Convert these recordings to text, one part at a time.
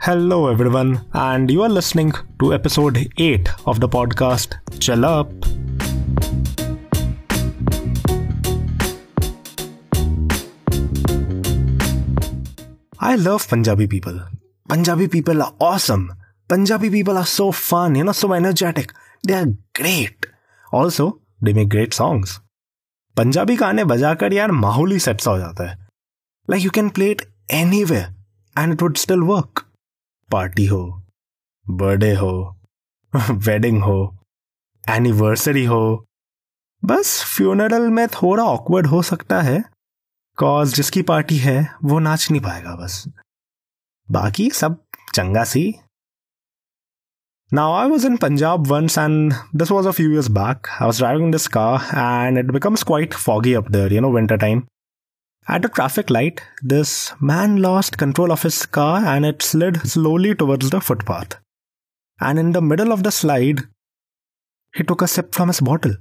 Hello, everyone, and you are listening to episode 8 of the podcast Chill Up. I love Punjabi people. Punjabi people are awesome. Punjabi people are so fun, you know, so energetic. They are great. Also, they make great songs. Punjabi गाने बजाकर यार माहौल ही set सा हो जाता है like you can play it any way and it would still work party हो, birthday हो, वेडिंग हो, एनिवर्सरी हो, बस फ्यूनरल में थोड़ा ऑकवर्ड हो सकता है। कॉज जिसकी पार्टी है, वो नाच नहीं पाएगा बस। बाकी सब चंगा सी। Now I was in Punjab once and this was a few years back I was driving this car and it becomes quite foggy up there you know winter time At a traffic light, this man lost control of his car and it slid slowly towards the footpath. And in the middle of the slide, he took a sip from his bottle.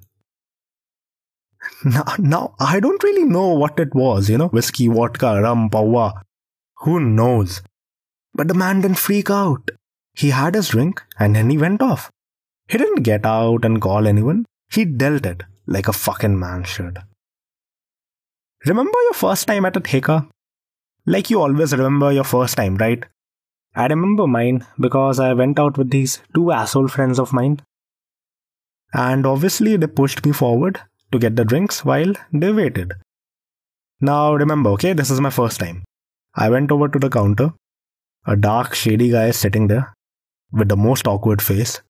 Now, now I don't really know what it was, you know, whiskey, vodka, rum, pawa. Who knows? But the man didn't freak out. He had his drink and then he went off. He didn't get out and call anyone. He dealt it like a fucking man should. Remember your first time at a theka? Like you always remember your first time, right? I remember mine because I went out with these two asshole friends of mine. And obviously they pushed me forward to get the drinks while they waited. Now remember, okay, this is my first time. I went over to the counter. A dark, shady guy is sitting there with the most awkward face.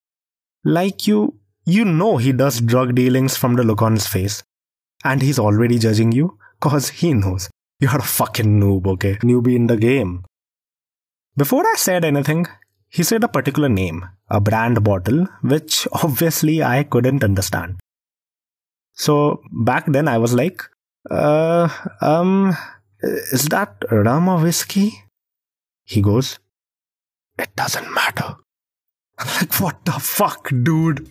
Like you, you know he does drug dealings from the look on his face. And he's already judging you cause he knows you're a fucking noob, okay? Newbie in the game. Before I said anything, he said a particular name, a brand bottle, which obviously I couldn't understand. So back then I was like, uh, um, is that rum or whiskey? He goes, it doesn't matter. like, what the fuck, dude?